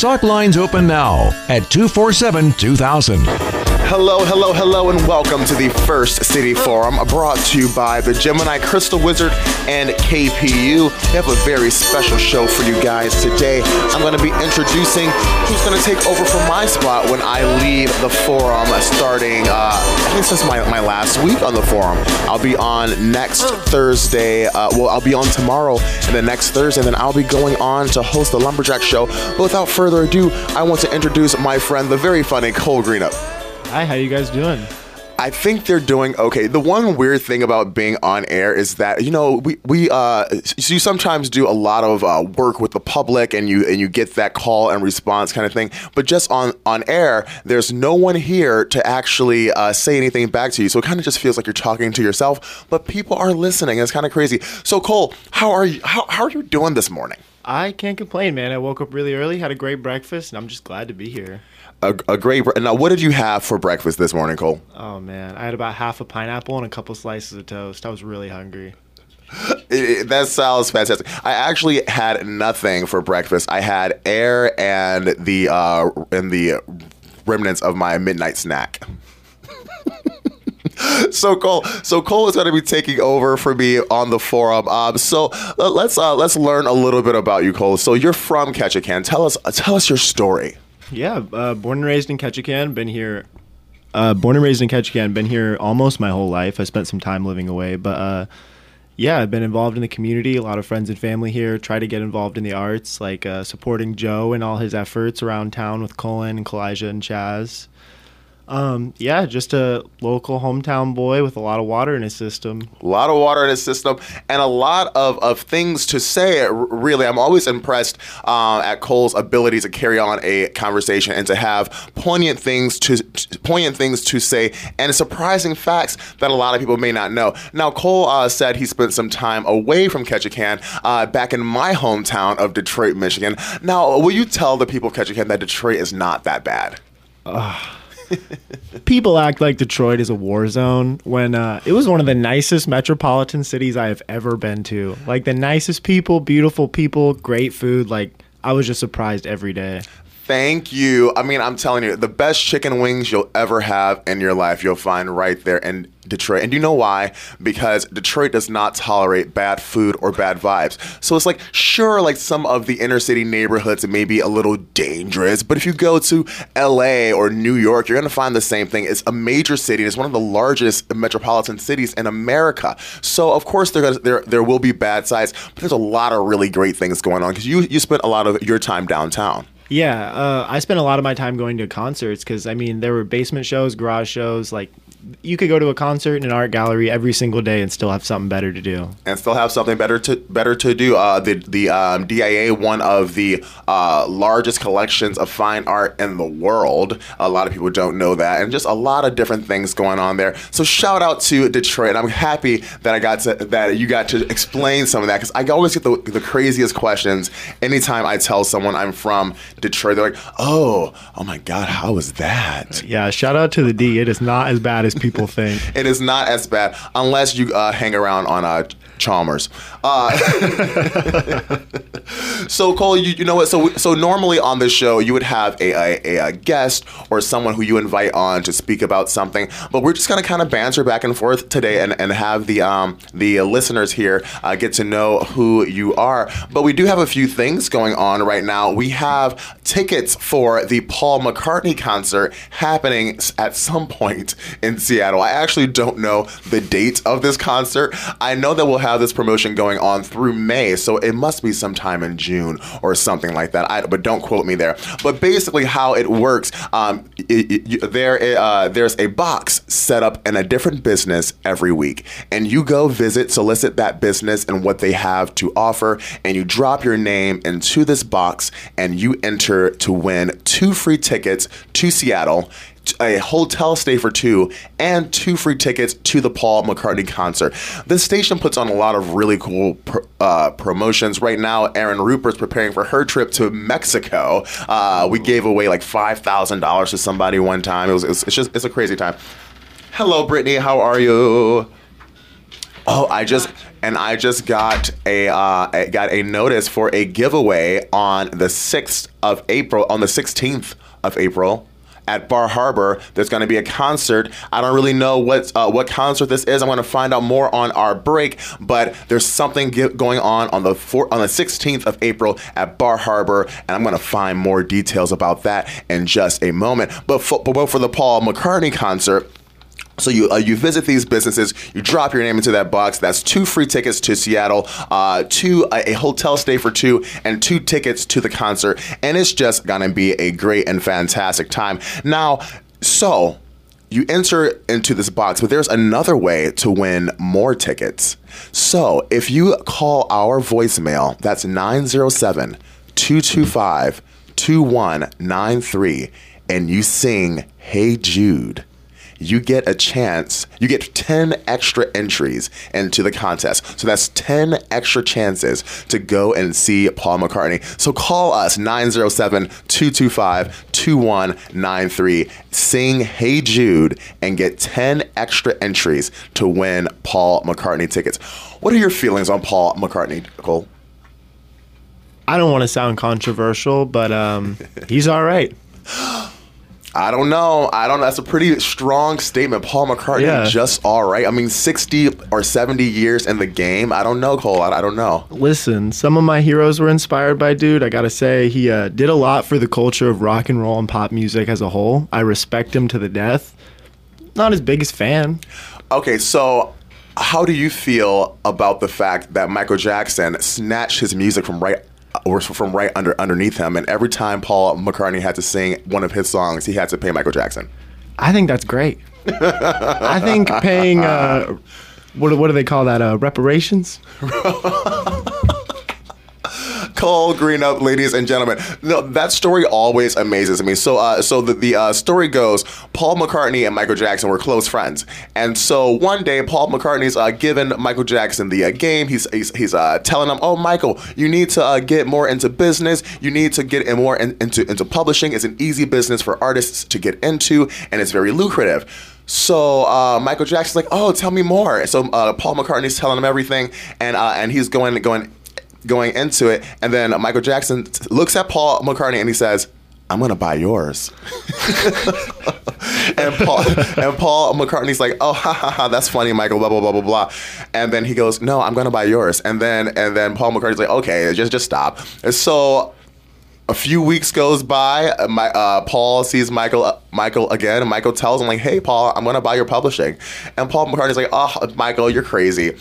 Talk lines open now at 247 2000. Hello, hello, hello, and welcome to the First City Forum brought to you by the Gemini Crystal Wizard and KPU. We have a very special show for you guys today. I'm going to be introducing who's going to take over from my spot when I leave the forum starting, uh, I think is my, my last week on the forum. I'll be on next Thursday. Uh, well, I'll be on tomorrow and then next Thursday, and then I'll be going on to host the Lumberjack Show. But without further ado, I want to introduce my friend, the very funny Cole Greenup. Hi, how you guys doing? I think they're doing okay. The one weird thing about being on air is that you know we we uh you sometimes do a lot of uh, work with the public and you and you get that call and response kind of thing. But just on on air, there's no one here to actually uh, say anything back to you. So it kind of just feels like you're talking to yourself. But people are listening. It's kind of crazy. So Cole, how are you? How, how are you doing this morning? I can't complain, man. I woke up really early, had a great breakfast, and I'm just glad to be here a, a great. Now, what did you have for breakfast this morning, Cole? Oh man, I had about half a pineapple and a couple slices of toast. I was really hungry. It, that sounds fantastic. I actually had nothing for breakfast. I had air and the uh, and the remnants of my midnight snack. so Cole, so Cole is going to be taking over for me on the forum. Um, so let's uh, let's learn a little bit about you, Cole. So you're from Ketchikan. Tell us tell us your story. Yeah, uh, born and raised in Ketchikan. Been here. Uh, born and raised in Ketchikan. Been here almost my whole life. I spent some time living away, but uh, yeah, I've been involved in the community. A lot of friends and family here. Try to get involved in the arts, like uh, supporting Joe and all his efforts around town with Colin and Kalijah and Chaz. Um, yeah, just a local hometown boy with a lot of water in his system. A lot of water in his system, and a lot of, of things to say. Really, I'm always impressed uh, at Cole's ability to carry on a conversation and to have poignant things to poignant things to say and surprising facts that a lot of people may not know. Now, Cole uh, said he spent some time away from Ketchikan, uh, back in my hometown of Detroit, Michigan. Now, will you tell the people of Ketchikan that Detroit is not that bad? People act like Detroit is a war zone when uh, it was one of the nicest metropolitan cities I have ever been to. Like the nicest people, beautiful people, great food. Like I was just surprised every day. Thank you. I mean, I'm telling you, the best chicken wings you'll ever have in your life, you'll find right there in Detroit. And you know why? Because Detroit does not tolerate bad food or bad vibes. So it's like, sure, like some of the inner city neighborhoods, may be a little dangerous, but if you go to LA or New York, you're to find the same thing. It's a major city. It's one of the largest metropolitan cities in America. So of course there there there will be bad sides, but there's a lot of really great things going on because you you spent a lot of your time downtown. Yeah, uh, I spent a lot of my time going to concerts because I mean there were basement shows, garage shows, like you could go to a concert in an art gallery every single day and still have something better to do. And still have something better to better to do. Uh, the the um, DIA, one of the uh, largest collections of fine art in the world. A lot of people don't know that, and just a lot of different things going on there. So shout out to Detroit. I'm happy that I got to that you got to explain some of that because I always get the, the craziest questions anytime I tell someone I'm from Detroit. They're like, "Oh, oh my God, how was that?" Yeah, shout out to the D. It is not as bad as as people think. it is not as bad unless you uh, hang around on uh, Chalmers. Uh, so Cole, you, you know what? So so normally on this show you would have a, a, a, guest or someone who you invite on to speak about something, but we're just gonna kind of banter back and forth today and, and have the um, the listeners here uh, get to know who you are. But we do have a few things going on right now. We have tickets for the Paul McCartney concert happening at some point in Seattle. I actually don't know the date of this concert. I know that we'll have this promotion going on through May, so it must be sometime in June or something like that. I, but don't quote me there. But basically, how it works, um, it, it, there uh, there's a box set up in a different business every week, and you go visit, solicit that business and what they have to offer, and you drop your name into this box, and you enter to win two free tickets to Seattle a hotel stay for two, and two free tickets to the Paul McCartney concert. This station puts on a lot of really cool uh, promotions. Right now, Erin Rupert's preparing for her trip to Mexico. Uh, we gave away like five thousand dollars to somebody one time. It was, it's, it's just it's a crazy time. Hello, Brittany. How are you? Oh, I just and I just got a uh, got a notice for a giveaway on the sixth of April, on the sixteenth of April. At Bar Harbor, there's going to be a concert. I don't really know what uh, what concert this is. I'm going to find out more on our break. But there's something going on on the four, on the 16th of April at Bar Harbor, and I'm going to find more details about that in just a moment. But for, but for the Paul McCartney concert, so you uh, you visit these businesses, you drop your name into that box. That's two free tickets to Seattle, uh, two a, a hotel stay for two, and two tickets to the concert. And it's just gonna be a great and fantastic time. Now, so you enter into this box, but there's another way to win more tickets. So if you call our voicemail, that's 907 225 2193, and you sing Hey Jude you get a chance, you get 10 extra entries into the contest. So that's 10 extra chances to go and see Paul McCartney. So call us 907 225 2193, sing Hey Jude, and get 10 extra entries to win Paul McCartney tickets. What are your feelings on Paul McCartney, Cole? I don't want to sound controversial, but um, he's all right. I don't know. I don't know. That's a pretty strong statement. Paul McCartney, Yeah. just all right. I mean, 60 or 70 years in the game. I don't know, Cole. I, I don't know. Listen, some of my heroes were inspired by dude. I gotta say, he uh, did a lot for the culture of rock and roll and pop music as a whole. I respect him to the death. Not his biggest fan. Okay, so how do you feel about the fact that Michael Jackson snatched his music from right or from right under underneath him, and every time Paul McCartney had to sing one of his songs, he had to pay Michael Jackson? I think that's great. I think paying uh, what what do they call that? Uh, reparations. Cole Greenup, ladies and gentlemen. No, that story always amazes me. So, uh, so the, the uh, story goes: Paul McCartney and Michael Jackson were close friends, and so one day Paul McCartney's uh, giving Michael Jackson the uh, game. He's he's, he's uh, telling him, "Oh, Michael, you need to uh, get more into business. You need to get in more in, into into publishing. It's an easy business for artists to get into, and it's very lucrative." So uh, Michael Jackson's like, "Oh, tell me more." So uh, Paul McCartney's telling him everything, and uh, and he's going going going into it, and then Michael Jackson t- looks at Paul McCartney and he says, "I'm gonna buy yours." and Paul and Paul McCartney's like, "Oh, ha ha ha, that's funny, Michael." Blah blah blah blah blah. And then he goes, "No, I'm gonna buy yours." And then and then Paul McCartney's like, "Okay, just just stop." And so a few weeks goes by. uh, My uh, Paul sees Michael uh, Michael again, and Michael tells him like, "Hey, Paul, I'm gonna buy your publishing." And Paul McCartney's like, "Oh, Michael, you're crazy."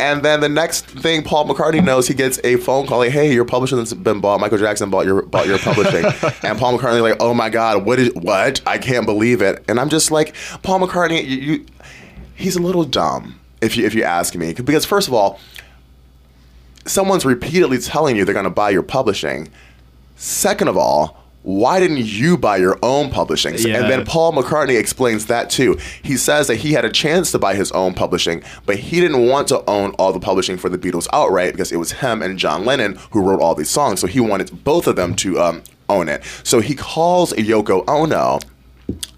And then the next thing Paul McCartney knows, he gets a phone call like, "Hey, your publishing's been bought. Michael Jackson bought your bought your publishing." and Paul McCartney like, "Oh my God, what is what? I can't believe it." And I'm just like, Paul McCartney, you, you he's a little dumb if you if you ask me, because first of all, someone's repeatedly telling you they're going to buy your publishing. Second of all, why didn't you buy your own publishing? Yeah. And then Paul McCartney explains that too. He says that he had a chance to buy his own publishing, but he didn't want to own all the publishing for the Beatles outright because it was him and John Lennon who wrote all these songs. So he wanted both of them to um, own it. So he calls Yoko Ono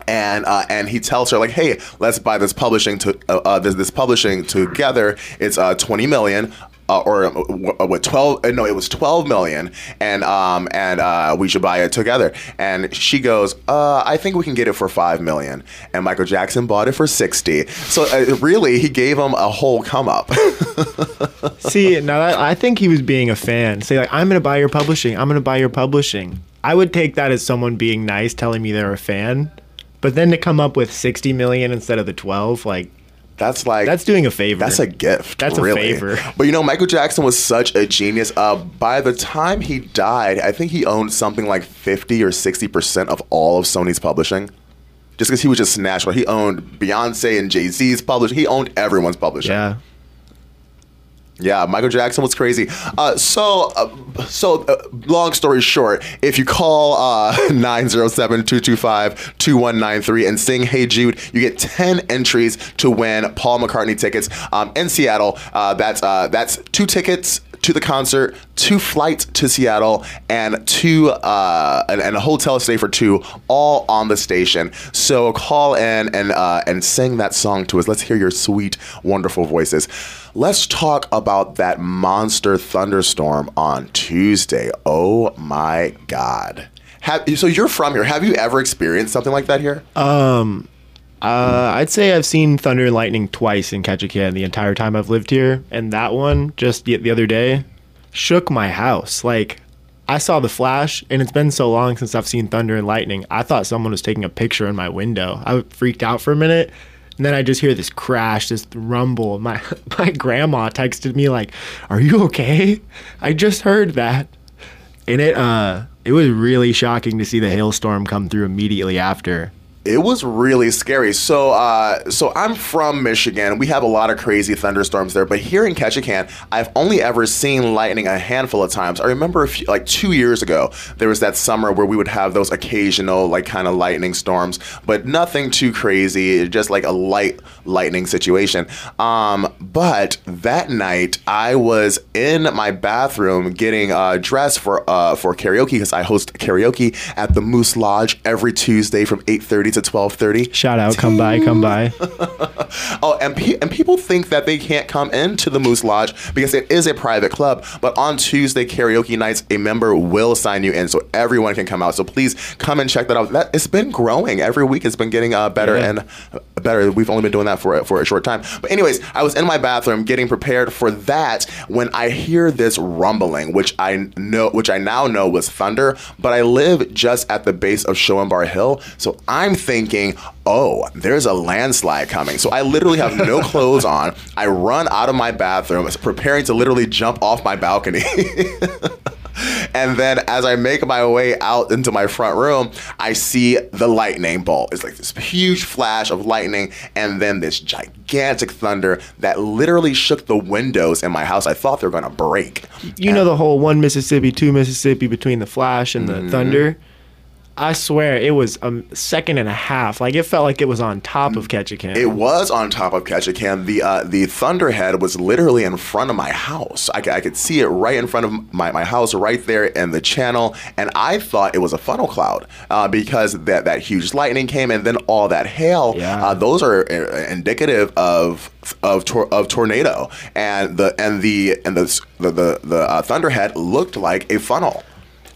and uh, and he tells her like, "Hey, let's buy this publishing to uh, uh, this, this publishing together. It's uh, twenty million. Uh, or uh, what twelve? Uh, no, it was twelve million, and um and uh, we should buy it together. And she goes, uh, I think we can get it for five million. And Michael Jackson bought it for sixty. So uh, really, he gave him a whole come up. See, now that, I think he was being a fan. Say like, I'm gonna buy your publishing. I'm gonna buy your publishing. I would take that as someone being nice, telling me they're a fan. But then to come up with 60 million instead of the 12, like That's like that's doing a favor. That's a gift. That's a favor. But you know, Michael Jackson was such a genius. Uh, by the time he died, I think he owned something like fifty or sixty percent of all of Sony's publishing. Just because he was just snatched, he owned Beyonce and Jay Z's publishing. He owned everyone's publishing. yeah. Yeah, Michael Jackson was crazy. Uh, so, uh, so uh, long story short, if you call uh, 907-225-2193 and sing "Hey Jude," you get 10 entries to win Paul McCartney tickets um, in Seattle. Uh, that's uh, that's two tickets to the concert, two flights to Seattle, and two uh, and, and a hotel stay for two, all on the station. So call in and uh, and sing that song to us. Let's hear your sweet, wonderful voices. let's talk about that monster thunderstorm on Tuesday. Oh my God. Have, so you're from here. Have you ever experienced something like that here? Uh, I'd say I've seen thunder and lightning twice in Ketchikan the entire time I've lived here, and that one just the, the other day shook my house. Like I saw the flash, and it's been so long since I've seen thunder and lightning. I thought someone was taking a picture in my window. I freaked out for a minute, and then I just hear this crash, this rumble. My my grandma texted me like, "Are you okay?" I just heard that, and it uh it was really shocking to see the hailstorm come through immediately after. It was really scary. So, uh, so I'm from Michigan. We have a lot of crazy thunderstorms there, but here in Ketchikan, I've only ever seen lightning a handful of times. I remember, few, like two years ago, there was that summer where we would have those occasional, like kind of lightning storms, but nothing too crazy, just like a light lightning situation. Um, but that night, I was in my bathroom getting uh, dressed for uh, for karaoke because I host karaoke at the Moose Lodge every Tuesday from 8:30 to 12:30. Shout out, come by, come by. Oh, and pe- and people think that they can't come into the Moose Lodge because it is a private club. But on Tuesday karaoke nights, a member will sign you in, so everyone can come out. So please come and check that out. That it's been growing every week. It's been getting uh, better Yeah. and uh, better. We've only been doing that for for a short time. But anyways, I was in my bathroom getting prepared for that when I hear this rumbling, which I know, which I now know was thunder. But I live just at the base of Schoenbar Hill, so I'm thinking, oh, there's a landslide coming. So I literally have no clothes on. I run out of my bathroom, preparing to literally jump off my balcony. And then as I make my way out into my front room, I see the lightning bolt. It's like this huge flash of lightning and then this gigantic thunder that literally shook the windows in my house. I thought they were going to break. You know the whole one Mississippi, two Mississippi between the flash and the Mm-hmm. thunder. I swear it was a second and a half. Like it felt like it was on top of Ketchikan. It was on top of Ketchikan. The uh, the thunderhead was literally in front of my house. I could see it right in front of my, my house, right there in the channel. And I thought it was a funnel cloud uh, because that, that huge lightning came and then all that hail. Yeah. Uh, those are uh, indicative of of tor- of tornado. And the and the and the the the, the uh, thunderhead looked like a funnel.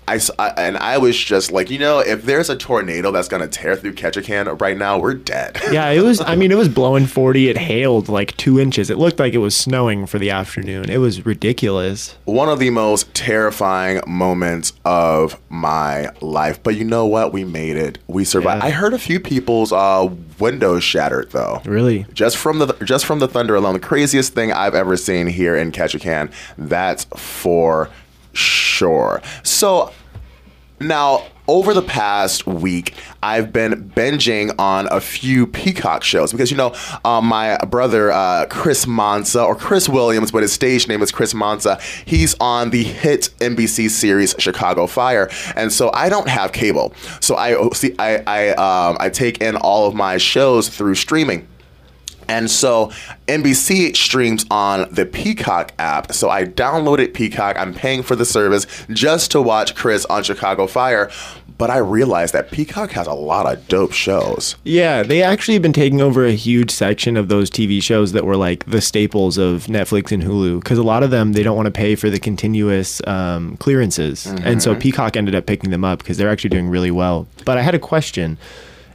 I, I- and I was just like, you know, if there's a tornado that's gonna tear through Ketchikan right now, we're dead. yeah, it was. I mean, it was blowing forty. It hailed like two inches. It looked like it was snowing for the afternoon. It was ridiculous. one of the most terrifying moments of my life. But you know what? We made it. We survived. Yeah. I heard a few people's uh, windows shattered though. Really. Just from the just from the thunder alone, the craziest thing I've ever seen here in Ketchikan. That's for sure. So now, over the past week, I've been binging on a few Peacock shows because, you know, uh, my brother, uh, Chris Mansa, or Chris Williams, but his stage name is Chris Mansa, he's on the hit NBC series Chicago Fire. And so I don't have cable. So I see, I, I, um, I take in all of my shows through streaming. And so NBC streams on the Peacock app. So I downloaded Peacock. I'm paying for the service just to watch Chris on Chicago Fire. But I realized that Peacock has a lot of dope shows. Yeah, they actually have been taking over a huge section of those TV shows that were like the staples of Netflix and Hulu because a lot of them they don't want to pay for the continuous um, clearances, and so Peacock ended up picking them up because they're actually doing really well. But I had a question: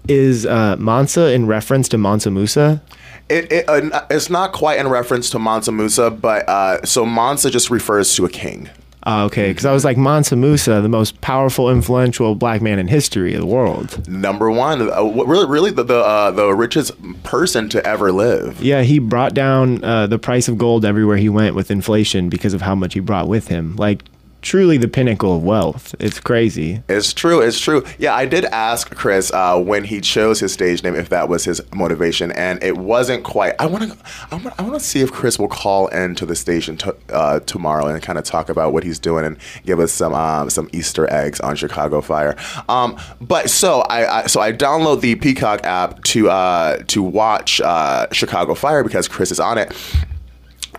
Is uh, Mansa in reference to Mansa Musa? It, it uh, it's not quite in reference to Mansa Musa, but uh, so Mansa just refers to a king. Uh, okay, because I was like Mansa Musa, the most powerful, influential black man in history of the world. Number one, uh, really, really the the, uh, the richest person to ever live. Yeah, he brought down uh, the price of gold everywhere he went with inflation because of how much he brought with him. Like, truly the pinnacle of wealth. It's crazy. It's true. It's true. Yeah, I did ask Chris uh, when he chose his stage name if that was his motivation, and it wasn't quite. I want to. I want. To see if Chris will call into the station to, uh, tomorrow and kind of talk about what he's doing and give us some um, some Easter eggs on Chicago Fire. Um, but so I, I so I download the Peacock app to uh, to watch uh, Chicago Fire because Chris is on it.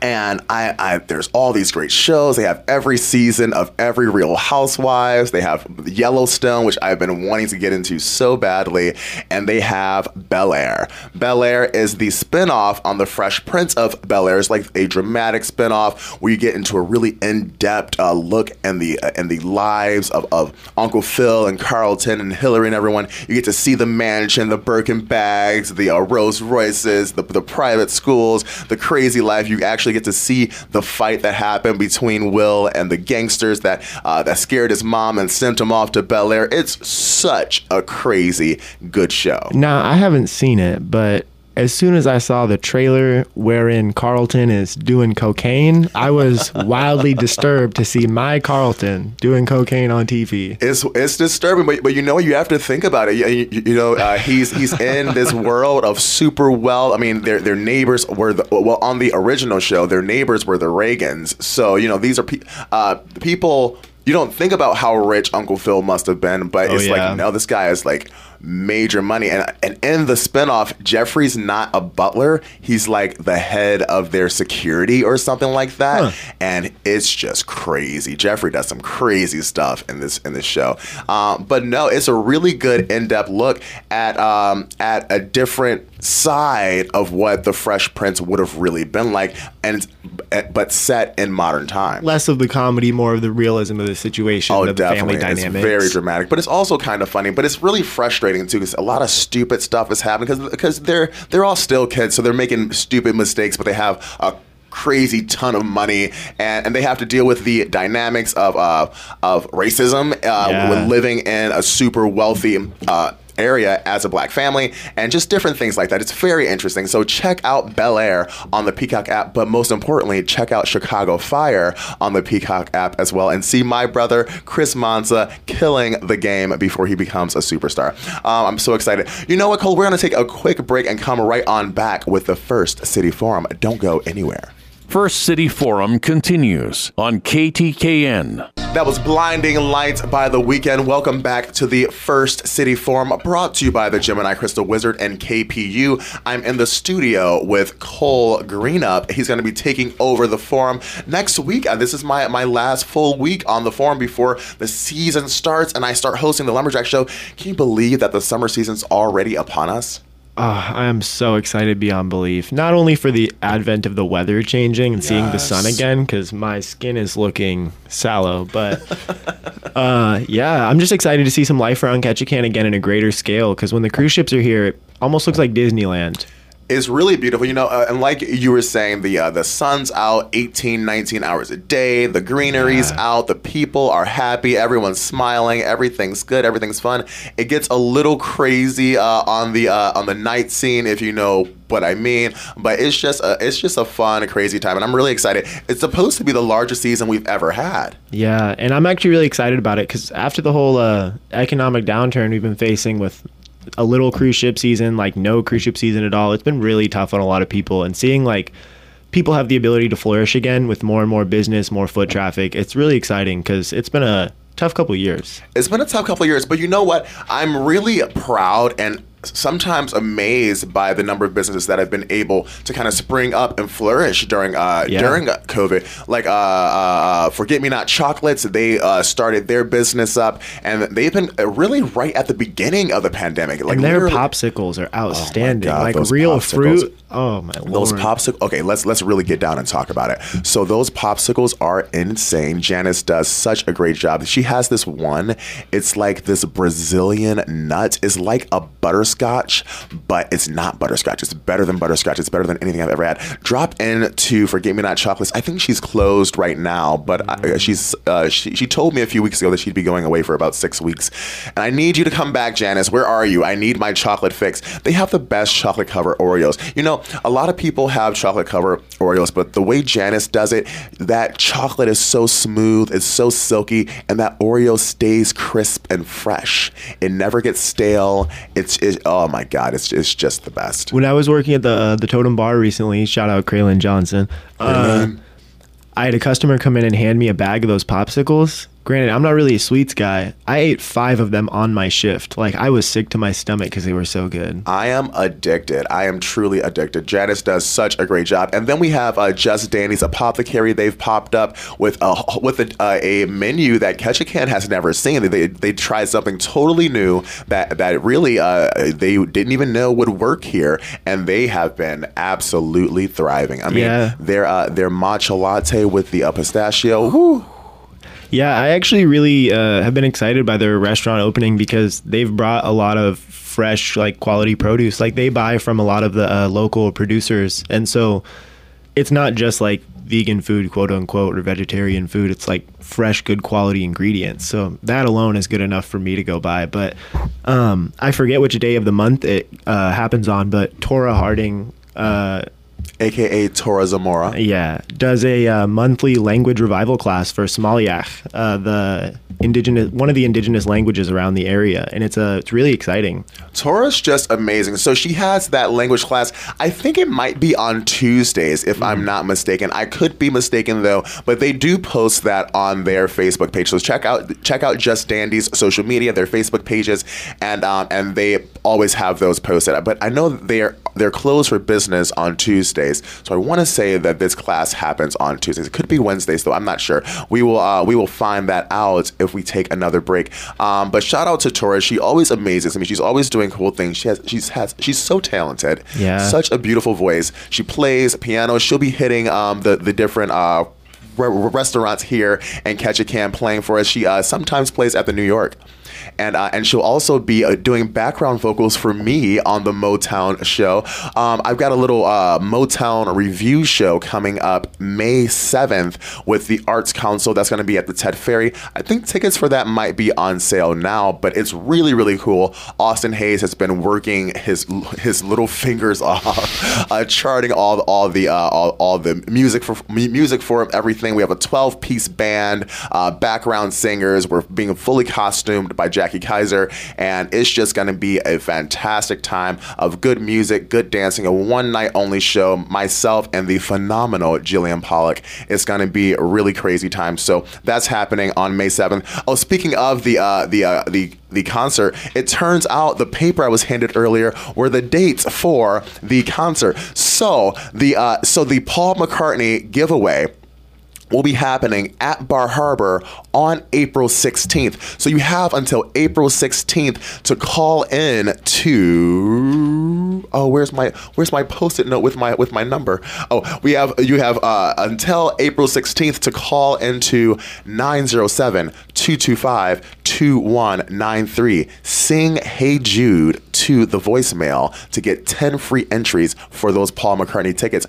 And I, I there's all these great shows. They have every season of every Real Housewives. They have Yellowstone, which I've been wanting to get into so badly, and they have Bel Air. Bel Air is the spinoff on the Fresh Prince of Bel Air. It's like a dramatic spinoff where you get into a really in-depth uh, look in the uh, in the lives of, of Uncle Phil and Carlton and Hillary and everyone. You get to see the mansion, the Birkin bags, the uh, Rolls Royces, the, the private schools, the crazy life. You actually get to see the fight that happened between Will and the gangsters that uh, that scared his mom and sent him off to Bel Air. It's such a crazy good show. Now, I haven't seen it, but as soon as I saw the trailer wherein Carlton is doing cocaine, I was wildly disturbed to see my Carlton doing cocaine on TV. It's it's disturbing, but but you know you have to think about it. You, you, you know uh, he's he's in this world of super well. I mean their their neighbors were the well on the original show their neighbors were the Reagans. So you know these are pe- uh, people. You don't think about how rich Uncle Phil must have been, but Oh, it's yeah. like no, this guy is like major money. And and in the spinoff, Jeffrey's not a butler. He's like the head of their security or something like that. Huh. And it's just crazy. Jeffrey does some crazy stuff in this in this show. Um, but no, it's a really good in-depth look at um, at a different side of what the Fresh Prince would have really been like, and but set in modern time. Less of the comedy, more of the realism of the situation, Oh, of the definitely. It's very dramatic, but it's also kind of funny. But it's really frustrating too because a lot of stupid stuff is happening because because they're they're all still kids, so they're making stupid mistakes, but they have a crazy ton of money and, and they have to deal with the dynamics of uh, of racism uh, Yeah. with living in a super wealthy uh, area as a black family and just different things like that. It's very interesting. So check out Bel Air on the Peacock app, but most importantly, check out Chicago Fire on the Peacock app as well and see my brother Chris Mansa killing the game before he becomes a superstar. Um, I'm so excited. You know what, Cole? We're going to take a quick break and come right on back with the first City Forum. Don't go anywhere. First City Forum continues on KTKN. That was Blinding Lights by The Weeknd. Welcome back to the First City Forum, brought to you by the Gemini Crystal Wizard and KPU. I'm in the studio with Cole Greenup. He's going to be taking over the forum next week. Uh, this is my, my last full week on the forum before the season starts and I start hosting the Lumberjack Show. Can you believe that the summer season's already upon us? Ah, I am so excited beyond belief. Not only for the advent of the weather changing and seeing the sun again, because my skin is looking sallow, but uh, yeah, I'm just excited to see some life around Ketchikan again in a greater scale. Because when the cruise ships are here, it almost looks like Disneyland. It's really beautiful, you know. Uh, and like you were saying, the uh, the sun's out 18, 19 hours a day. The greenery's out. The people are happy. Everyone's smiling. Everything's good. Everything's fun. It gets a little crazy uh, on the uh, on the night scene, if you know what I mean. But it's just a, it's just a fun, crazy time, and I'm really excited. It's supposed to be the largest season we've ever had. Yeah, and I'm actually really excited about it because after the whole uh, economic downturn we've been facing with a little cruise ship season, like no cruise ship season at all, it's been really tough on a lot of people. And seeing like people have the ability to flourish again with more and more business, more foot traffic, it's really exciting because it's been a tough couple years. It's been a tough couple years, but you know what? I'm really proud and sometimes amazed by the number of businesses that have been able to kind of spring up and flourish during uh, Yeah. during uh, COVID. Like uh, uh, Forget Me Not Chocolates, they uh, started their business up, and they've been uh, really right at the beginning of the pandemic. Like and their popsicles are outstanding, God, like real popsicles. fruit. Oh my lord! Those popsicles. Okay, let's let's really get down and talk about it. So those popsicles are insane. Janice does such a great job. She has this one. It's like this Brazilian nut. It's like a butterscotch, but it's not butterscotch. It's better than butterscotch. It's better than anything I've ever had. Drop into Forget Me Not Chocolates. I think she's closed right now, but I, she's uh, she, she told me a few weeks ago that she'd be going away for about six weeks. And I need you to come back, Janice. Where are you? I need my chocolate fix. They have the best chocolate cover Oreos. You know, a lot of people have chocolate cover Oreos, but the way Janice does it, that chocolate is so smooth, it's so silky, and that Oreo stays crisp and fresh. It never gets stale. It's it, oh my god, it's it's just the best. when I was working at the uh, the Totem Bar recently, shout out Kraylin Johnson. Uh, I had a customer come in and hand me a bag of those popsicles, Granted, I'm not really a sweets guy. I ate five of them on my shift. Like I was sick to my stomach because they were so good. I am addicted. I am truly addicted. Janice does such a great job. And then we have uh, Just Dandy's Apothecary. They've popped up with a with a, uh, a menu that Ketchikan has never seen. They, they tried something totally new that that really uh, they didn't even know would work here, and they have been absolutely thriving. I mean, Yeah. their uh, their matcha latte with the pistachio. whew, Yeah, I actually really uh, have been excited by their restaurant opening because they've brought a lot of fresh, like quality produce. Like they buy from a lot of the uh, local producers, and so it's not just like vegan food, quote unquote, or vegetarian food. It's like fresh, good quality ingredients. So that alone is good enough for me to go buy. But um, I forget which day of the month it uh, happens on, but Tora Harding. Uh, aka Tora Zamora. yeah, does a uh, monthly language revival class for Sm'algyax, uh, the indigenous one of the indigenous languages around the area, and it's uh, it's really exciting. Tora's just amazing. So she has that language class. I think it might be on Tuesdays, if I'm not mistaken. I could be mistaken though, but they do post that on their Facebook page. So check out check out Just Dandy's social media, their Facebook pages, and um, and they always have those posted. But I know they're they're closed for business on Tuesdays. So I want to say that this class happens on Tuesdays. It could be Wednesdays though. I'm not sure. We will uh, we will find that out if we take another break. Um, but shout out to Tora. She always amazes. I mean, she's always doing cool things. She has she's has she's so talented. Yeah. Such a beautiful voice. She plays piano. She'll be hitting um, the the different. Uh, re- restaurants here and Ketchikan playing for us. She uh, sometimes plays at the New York. And, uh, and she'll also be uh, doing background vocals for me on the Motown show. Um, I've got a little uh, Motown review show coming up May 7th with the Arts Council. That's going to be at the Ted Ferry. I think tickets for that might be on sale now, but it's really, really cool. Austin Hayes has been working his his little fingers off, uh, charting all all the uh, all, all the music for music for him, everything. We have a 12 piece band, uh, background singers. We're being fully costumed by Jackie Kaiser, and it's just going to be a fantastic time of good music, good dancing, a one night only show. Myself and the phenomenal Jillian Pollock. It's going to be a really crazy time. So that's happening on May 7th. Oh, speaking of the uh, the uh, the the concert, it turns out the paper I was handed earlier were the dates for the concert. So the uh, so the Paul McCartney giveaway will be happening at Bar Harbor on April 16th. So you have until April 16th to call in to Oh, where's my where's my post-it note with my with my number? Oh, we have you have uh, until April 16th to call into 907-225-2193. Sing Hey Jude to the voicemail to get 10 free entries for those Paul McCartney tickets.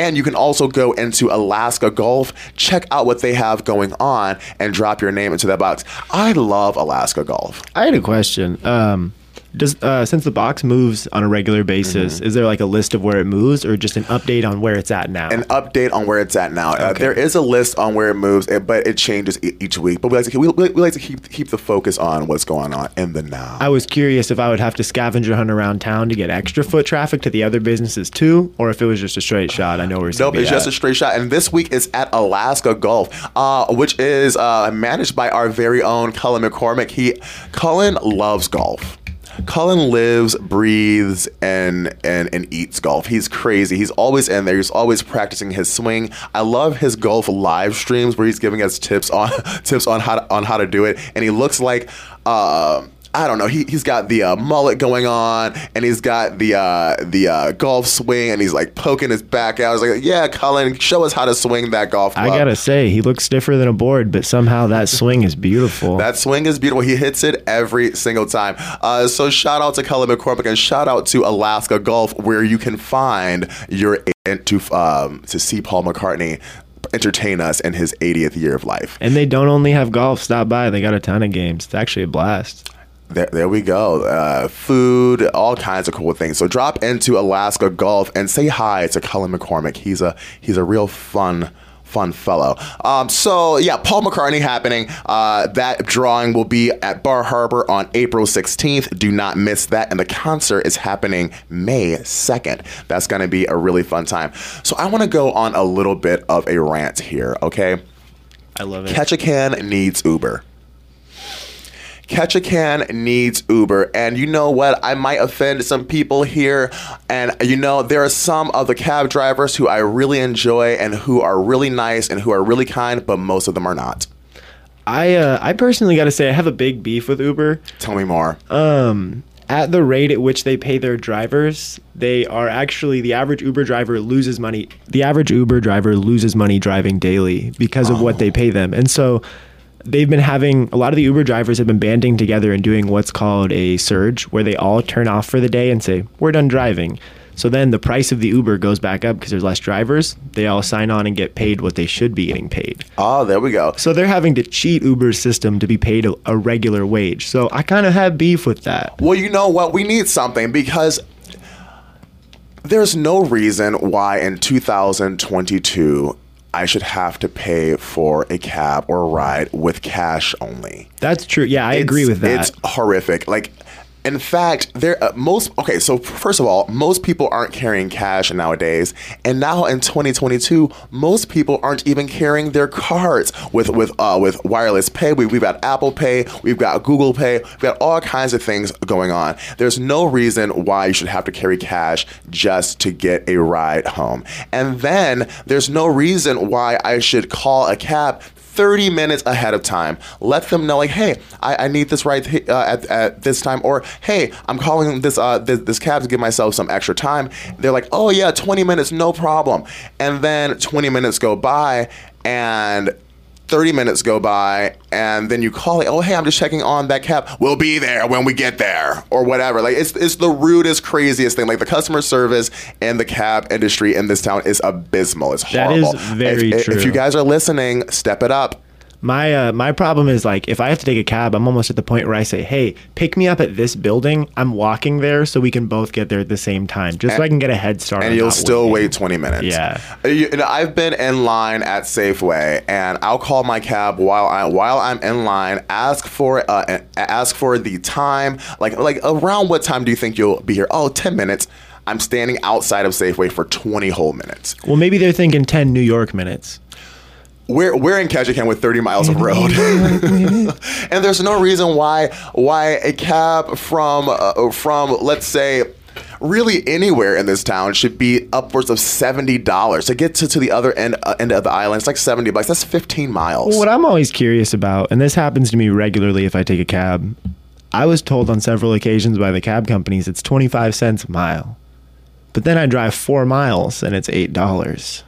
And you can also go into Alaska Golf, check out what they have going on, and drop your name into that box. I love Alaska Golf. I had a question. Um, does uh, since the box moves on a regular basis, is there like a list of where it moves, or just an update on where it's at now? An update on where it's at now. Uh, there is a list on where it moves, but it changes each week. But we like to keep, we, we like to keep keep the focus on what's going on in the now. I was curious if I would have to scavenger hunt around town to get extra foot traffic to the other businesses too, or if it was just a straight shot. I know where it's Nope, it's just a straight shot. And this week is at Alaska Golf, uh, which is uh, managed by our very own Cullen McCormick. He Cullen loves golf. Cullen lives, breathes, and, and and eats golf. He's crazy. He's always in there. He's always practicing his swing. I love his golf live streams where he's giving us tips on tips on how to, on how to do it. And he looks like uh, I don't know. He he's got the uh, mullet going on, and he's got the uh, the uh, golf swing, and he's like poking his back out. I was like, "Yeah, Cullen, show us how to swing that golf club." I gotta say, he looks stiffer than a board, but somehow that swing is beautiful. That swing is beautiful. He hits it every single time. Uh, so shout out to Cullen McCormick and shout out to Alaska Golf, where you can find your agent to um, to see Paul McCartney entertain us in his 80th year of life. and they don't only have golf. Stop by; they got a ton of games. It's actually a blast. There, there we go. Uh, food, all kinds of cool things. So drop into Alaska Golf and say hi to Cullen McCormick. He's a he's a real fun fun fellow. Um, so yeah, Paul McCartney happening. Uh, that drawing will be at Bar Harbor on April 16th. Do not miss that. And the concert is happening May 2nd. That's going to be a really fun time. So I want to go on a little bit of a rant here. Okay. I love it. Ketchikan needs Uber. Ketchikan needs Uber. And you know what? I might offend some people here. And you know, there are some of the cab drivers who I really enjoy and who are really nice and who are really kind, but most of them are not. I uh, I personally got to say I have a big beef with Uber. Tell me more. Um, at the rate at which they pay their drivers, they are actually the average Uber driver loses money. The average Uber driver loses money driving daily because of what they pay them. And so they've been having a lot of the Uber drivers have been banding together and doing what's called a surge where they all turn off for the day and say, "We're done driving." So then the price of the Uber goes back up because there's less drivers. They all sign on and get paid what they should be getting paid. oh, there we go. So they're having to cheat Uber's system to be paid a, a regular wage. So I kind of have beef with that. Well, you know what? We need something because there's no reason why in 2022 I should have to pay for a cab or a ride with cash only. That's true. Yeah, I agree with that. It's horrific. Like, in fact, there uh, most okay. So first of all, most people aren't carrying cash nowadays, and now in 2022, most people aren't even carrying their cards with with uh, with wireless pay. We, we've got Apple Pay, we've got Google Pay, we've got all kinds of things going on. There's no reason why you should have to carry cash just to get a ride home, and then there's no reason why I should call a cab 30 minutes ahead of time. Let them know, like, hey, I, I need this right uh, at, at this time, or hey, I'm calling this, uh, this this cab to give myself some extra time. They're like, oh yeah, 20 minutes, no problem. And then 20 minutes go by, and 30 minutes go by and then you call it oh hey i'm just checking on that cab. We'll be there when we get there or whatever. Like it's, it's the rudest craziest thing. Like the customer service in the cab industry in this town is abysmal. It's horrible. That is very if, if you guys are listening step it up My uh, my problem is like if I have to take a cab, I'm almost at the point where I say, "Hey, pick me up at this building. I'm walking there, so we can both get there at the same time, just so I can get a head start." and you'll still waiting." wait 20 minutes. Yeah. Uh, You, you know, I've been in line at Safeway, and I'll call my cab while I while I'm in line. Ask for uh, ask for the time. Like like around what time do you think you'll be here? Oh, 10 minutes. I'm standing outside of Safeway for 20 whole minutes. Well, maybe they're thinking 10 New York minutes. We're, we're in Ketchikan with 30 miles of road, and there's no reason why why a cab from uh, from let's say really anywhere in this town should be upwards of seventy dollars to get to, to the other end uh, end of the island. It's like seventy bucks. That's 15 miles. What I'm always curious about, and this happens to me regularly if I take a cab, I was told on several occasions by the cab companies it's 25 cents a mile. But then I drive four miles and it's $8.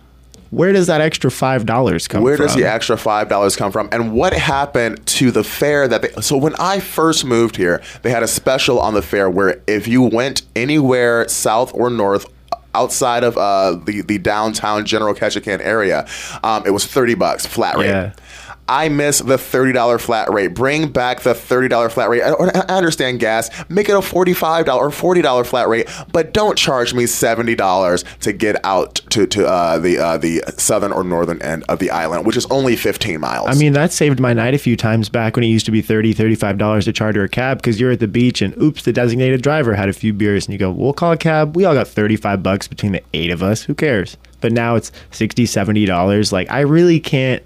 Where does that extra $5 come from? Where from? does the extra five dollars come from? And what happened to the fare that they? So when I first moved here, they had a special on the fare where if you went anywhere south or north. Outside of uh, the the downtown General Ketchikan area, um, it was thirty bucks flat rate. Yeah. I miss the thirty dollar flat rate. Bring back the thirty dollar flat rate. I, I understand gas. Make it a forty five dollar or forty dollar flat rate, but don't charge me seventy dollars to get out to to uh, the uh, the southern or northern end of the island, which is only fifteen miles. I mean, that saved my night a few times back when it used to be $30, $35 to charter a cab because you're at the beach and oops, the designated driver had a few beers and you go, we'll call a cab. We all got 35 bucks between the eight of us. Who cares? But now it's $60, $70. Like, I really can't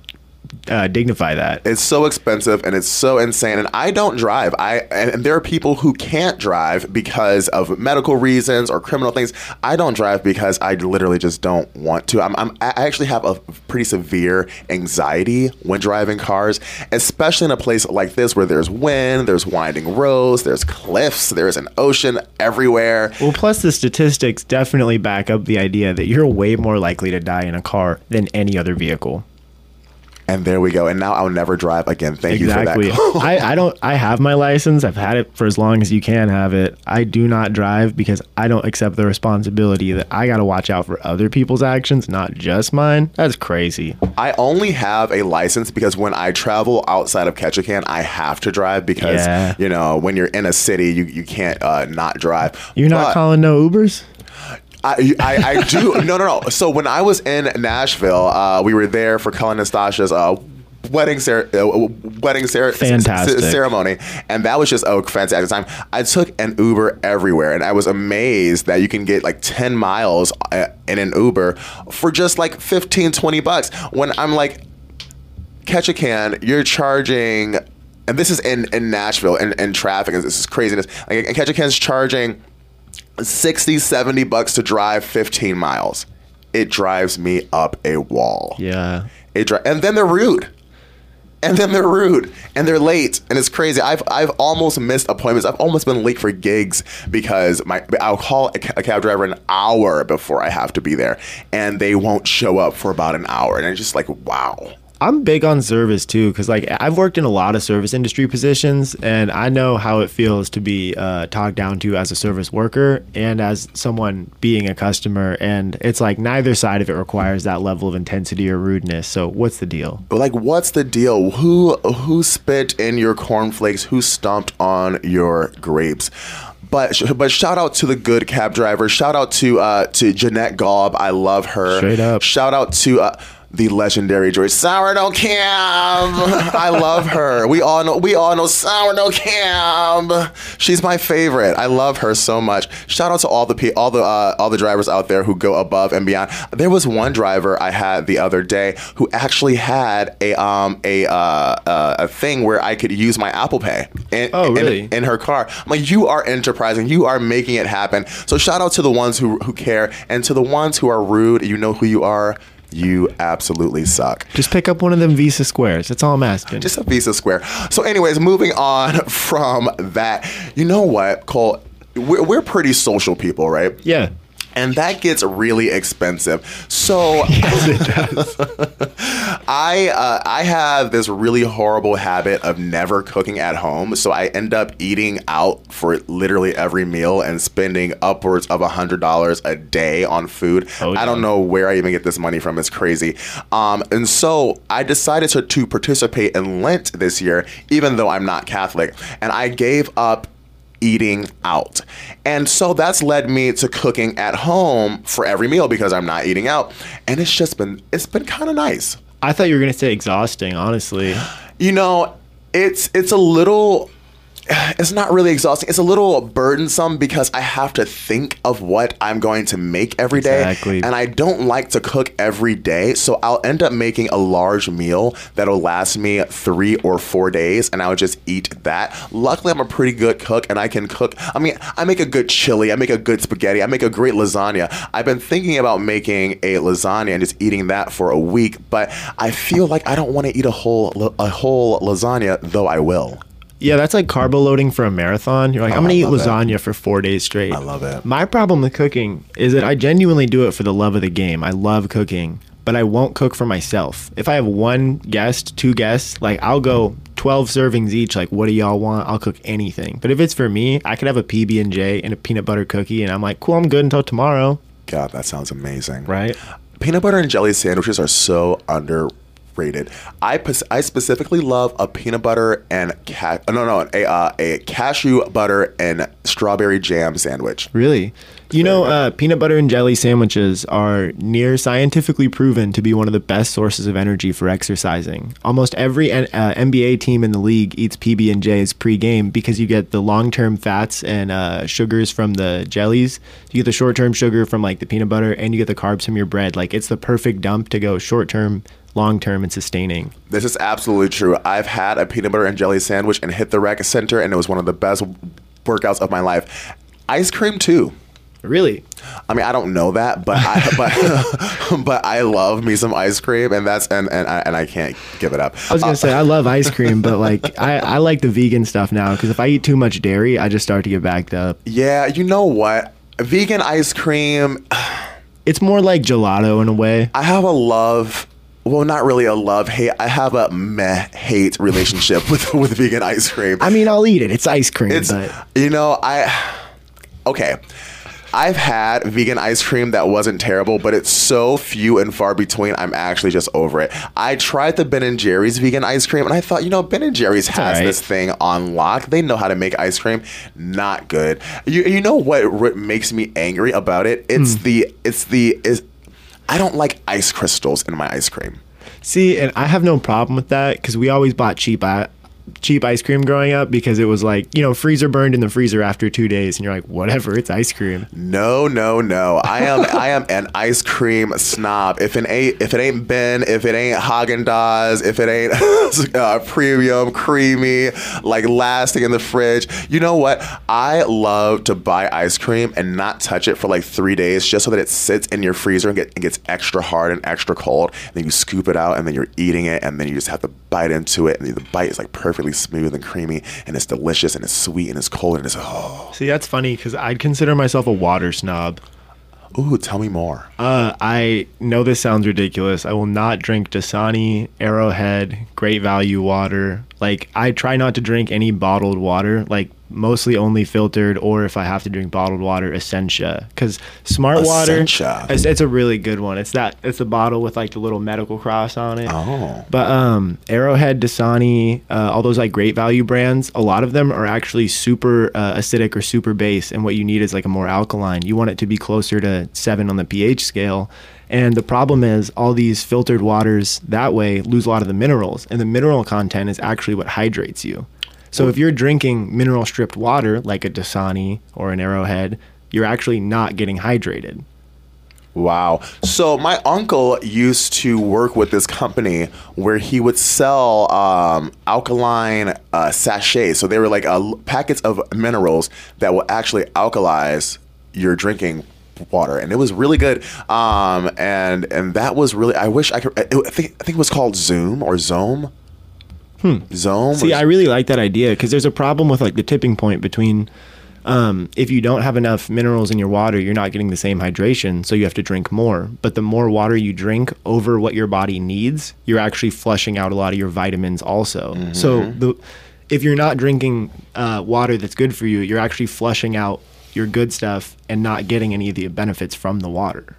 uh, dignify that. it's so expensive and it's so insane. And I don't drive. I and there are people who can't drive because of medical reasons or criminal things. I don't drive because I literally just don't want to. I'm, I'm I actually have a pretty severe anxiety when driving cars, especially in a place like this where there's wind, there's winding roads, there's cliffs, there's an ocean everywhere. Well, plus the statistics definitely back up the idea that you're way more likely to die in a car than any other vehicle. And there we go. And now I'll never drive again. Thank exactly. you for that. I, I don't I have my license. I've had it for as long as you can have it. I do not drive because I don't accept the responsibility that I got to watch out for other people's actions, not just mine. That's crazy. I only have a license because when I travel outside of Ketchikan, I have to drive because Yeah. you know when you're in a city, you, you can't uh, not drive. You're not But calling no Ubers? I, I, I do no no no. So when I was in Nashville, uh, we were there for Cullen and Stasha's uh, wedding cer- uh, wedding cer- Fantastic. c- ceremony, and that was just oh fantastic time. I took an Uber everywhere, and I was amazed that you can get like ten miles uh, in an Uber for just like 15, 20 bucks. When I'm like Ketchikan, you're charging, and this is in, in Nashville and in, traffic, and this is craziness. Like, Ketchikan's charging 60, 70 bucks to drive 15 miles. It drives me up a wall. Yeah. It dri- and then they're rude. And then they're rude and they're late and it's crazy. I've I've almost missed appointments. I've almost been late for gigs because my I'll call a, cab driver an hour before I have to be there and they won't show up for about an hour and it's just like wow. I'm big on service too, because like I've worked in a lot of service industry positions, and I know how it feels to be uh, talked down to as a service worker and as someone being a customer. And it's like neither side of it requires that level of intensity or rudeness. So what's the deal? Like, what's the deal? Who who spit in your cornflakes? Who stomped on your grapes? But but shout out to the good cab driver. Shout out to uh, to Jeanette Gaub. I love her. Straight up. Shout out to. Uh, the legendary Joyce Sourdough Cam. I love her. We all know we all know Sourdough Cam. She's my favorite. I love her so much. Shout out to all the all the uh, all the drivers out there who go above and beyond. There was one driver I had the other day who actually had a um a uh, uh, a thing where I could use my Apple Pay. In, Oh, in- really? in her car. I'm like, you are enterprising. You are making it happen. So shout out to the ones who who care and to the ones who are rude. You know who you are. You absolutely suck. Just pick up one of them Visa squares. That's all I'm asking. Just a Visa Square. So, anyways, moving on from that. You know what, Cole? We're, we're pretty social people, right? yeah. And that gets really expensive. So yes, I uh, I have this really horrible habit of never cooking at home, so I end up eating out for literally every meal and spending upwards of a hundred dollars a day on food. Oh, yeah. I don't know where I even get this money from. It's crazy. Um, and so I decided to, to participate in Lent this year, even though I'm not Catholic, and I gave up eating out. And so that's led me to cooking at home for every meal because I'm not eating out. And it's just been it's been kind of nice. I thought you were gonna say exhausting. Honestly. You know, it's it's a little it's not really exhausting. It's a little burdensome because I have to think of what I'm going to make every day. Exactly. And I don't like to cook every day. So I'll end up making a large meal that'll last me three or four days and I'll just eat that. Luckily, I'm a pretty good cook and I can cook. I mean, I make a good chili, I make a good spaghetti, I make a great lasagna. I've been thinking about making a lasagna and just eating that for a week, but I feel like I don't want to eat a whole a whole lasagna, though I will. Yeah, that's like carbo loading for a marathon. You're like, I'm oh, gonna eat it. lasagna for four days straight. I love it. My problem with cooking is that I genuinely do it for the love of the game. I love cooking, but I won't cook for myself. If I have one guest, two guests, like I'll go 12 servings each. Like, what do y'all want? I'll cook anything. But if it's for me, I could have a PB and J and a peanut butter cookie, and I'm like, cool, I'm good until tomorrow, God, that sounds amazing. right? Peanut butter and jelly sandwiches are so underrated. I I specifically love a peanut butter and ca- no no a uh, a cashew butter and strawberry jam sandwich. Really? You know, uh, peanut butter and jelly sandwiches are near scientifically proven to be one of the best sources of energy for exercising. Almost every N- uh, NBA team in the league eats PB and J's pre-game because you get the long-term fats and uh, sugars from the jellies. You get the short-term sugar from like the peanut butter, and you get the carbs from your bread. Like it's the perfect dump to go short-term, long-term, and sustaining. This is absolutely true. I've had a peanut butter and jelly sandwich and hit the rec center, and it was one of the best workouts of my life. Ice cream too. Really? I mean, I don't know that, but I, but but I love me some ice cream, and that's and and I, and I can't give it up. I was gonna uh, say I love ice cream, but like I, I like the vegan stuff now because if I eat too much dairy, I just start to get backed up. Yeah, you know what? Vegan ice cream. It's more like gelato in a way. I have a love. Well, not really a love hate. I have a meh hate relationship with with vegan ice cream. I mean, I'll eat it. It's ice cream, It's but you know I okay. I've had vegan ice cream that wasn't terrible, but it's so few and far between. I'm actually just over it. I tried the Ben and Jerry's vegan ice cream, and I thought, you know, Ben and Jerry's has alright. this thing on lock. They know how to make ice cream. Not good. You, you know what makes me angry about it? It's Hmm. the it's the is. I don't like ice crystals in my ice cream. see, and I have no problem with that because we always bought cheap, I, cheap ice cream growing up because it was like you know freezer burned in the freezer after two days, and you're like, whatever, it's ice cream. No, no, no. I am I am an ice cream snob. If it ain't if it ain't Ben, if it ain't Haagen Dazs, if it ain't uh, premium, creamy, like lasting in the fridge, you know what? I love to buy ice cream and not touch it for like three days, just so that it sits in your freezer and, get, and gets extra hard and extra cold. And then you scoop it out, and then you're eating it, and then you just have to bite into it, and the bite is like perfectly smooth and creamy, and it's delicious, and it's sweet, and it's cold, and it's oh. See, that's funny because I'd consider myself a water snob. Ooh, tell me more. Uh, I know this sounds ridiculous. I will not drink Dasani, Arrowhead, Great Value water. Like I try not to drink any bottled water. Like mostly only filtered, or if I have to drink bottled water, Essentia. Because Smart Essentia. Water, it's, it's a really good one. It's that it's a bottle with like the little medical cross on it. Oh. But um, Arrowhead, Dasani, uh, all those like Great Value brands, a lot of them are actually super uh, acidic or super base, and what you need is like a more alkaline. You want it to be closer to seven on the pH scale. And the problem is, all these filtered waters that way lose a lot of the minerals, and the mineral content is actually what hydrates you. So if you're drinking mineral stripped water like a Dasani or an Arrowhead, you're actually not getting hydrated. Wow. So my uncle used to work with this company where he would sell um, alkaline uh, sachets. So they were like uh, packets of minerals that will actually alkalize your drinking water, and it was really good. Um, and and that was really. I wish I could. I think I think it was called Zoom or Zome. Hmm. Zome. See, or- I really like that idea because there's a problem with like the tipping point between um, if you don't have enough minerals in your water, you're not getting the same hydration, so you have to drink more. But the more water you drink over what your body needs, you're actually flushing out a lot of your vitamins also. So the if you're not drinking uh, water that's good for you, you're actually flushing out your good stuff and not getting any of the benefits from the water.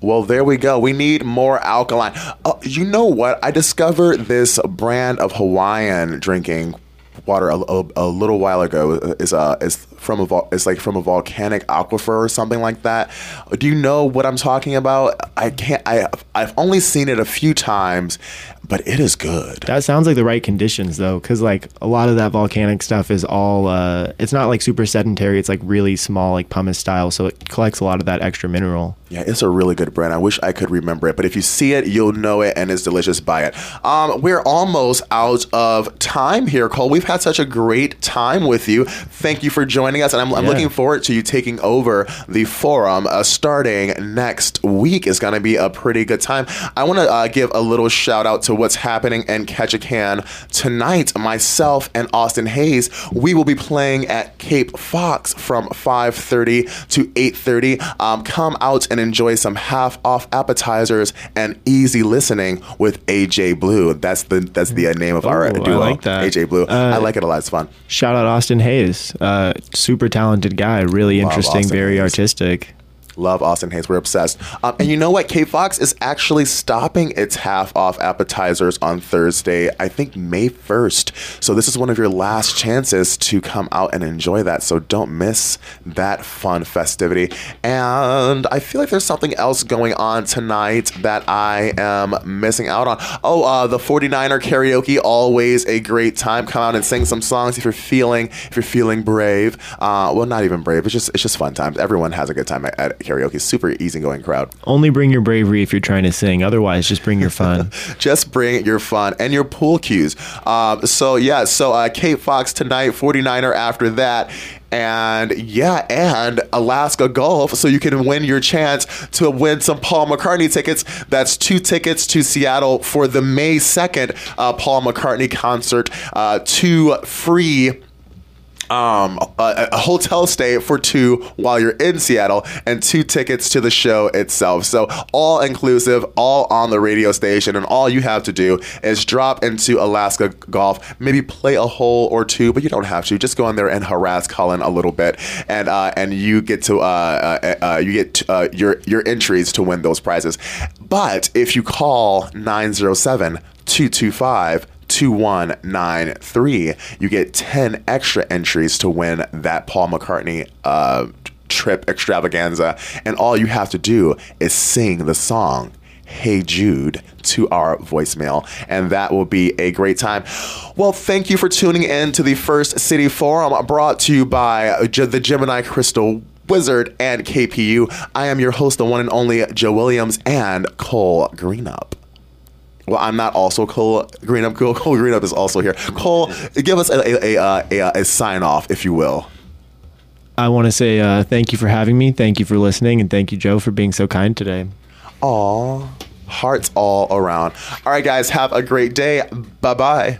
Well, there we go. We need more alkaline. Uh, you know what? I discovered this brand of Hawaiian drinking water a, a, a little while ago. Is uh is from a vol- it's like from a volcanic aquifer or something like that. Do you know what I'm talking about? I can't. I I've only seen it a few times, but it is good. That sounds like the right conditions though, because like a lot of that volcanic stuff is all. Uh, it's not like super sedentary. It's like really small, like pumice style, so it collects a lot of that extra mineral. Yeah, it's a really good brand. I wish I could remember it, but if you see it, you'll know it, and it's delicious. Buy it. Um, we're almost out of time here, Cole. We've had such a great time with you. Thank you for joining us, and I'm, I'm Yeah. looking forward to you taking over the forum uh, starting next week. It's going to be a pretty good time. I want to uh, give a little shout out to what's happening in Ketchikan tonight. Myself and Austin Hayes, we will be playing at Cape Fox from 5:30 to 8:30. Um, come out and enjoy some half off appetizers and easy listening with AJ Blue. That's the that's the uh, name of our Ooh, I duo. like that. AJ Blue. I like it a lot. It's fun. Shout out Austin Hayes, uh, super talented guy, really Love interesting, Austin very Hayes. artistic. Love Austin Hayes. We're obsessed. Um, and you know what? Cape Fox is actually stopping its half off appetizers on Thursday, I think May 1st. So this is one of your last chances to come out and enjoy that. So don't miss that fun festivity. And I feel like there's something else going on tonight that I am missing out on. Oh, uh, the 49er karaoke, always a great time. Come out and sing some songs if you're feeling if you're feeling brave. Uh, well, not even brave. It's just it's just fun times. Everyone has a good time at, at karaoke. Super easygoing crowd. Only bring your bravery if you're trying to sing. Otherwise, just bring your fun. Just bring your fun and your pool cues. Um, so yeah, so uh, Cape Fox tonight, 49er after that. And yeah, and Alaska Golf, so you can win your chance to win some Paul McCartney tickets. That's two tickets to Seattle for the May 2nd uh, Paul McCartney concert, uh, two free um, a, a hotel stay for two while you're in Seattle, and two tickets to the show itself. So all inclusive, all on the radio station, and all you have to do is drop into Alaska Golf, maybe play a hole or two, but you don't have to. Just go in there and harass Cullen a little bit, and uh, and you get to uh, uh, uh, you get uh, your your entries to win those prizes. But if you call 907 225 2193, you get 10 extra entries to win that Paul McCartney uh, trip extravaganza. And all you have to do is sing the song Hey Jude to our voicemail, and that will be a great time. Well, thank you for tuning in to the First City Forum brought to you by the Gemini Crystal Wizard and KPU. I am your host, the one and only Joe Williams and Cole Greenup. Well, I'm not also Cole Greenup. Cole, Cole Greenup is also here. Cole, give us a, a, a, a, a sign off, if you will. I want to say uh, thank you for having me. Thank you for listening, and thank you, Joe, for being so kind today. Aw, hearts all around. All right, guys, have a great day. Bye bye.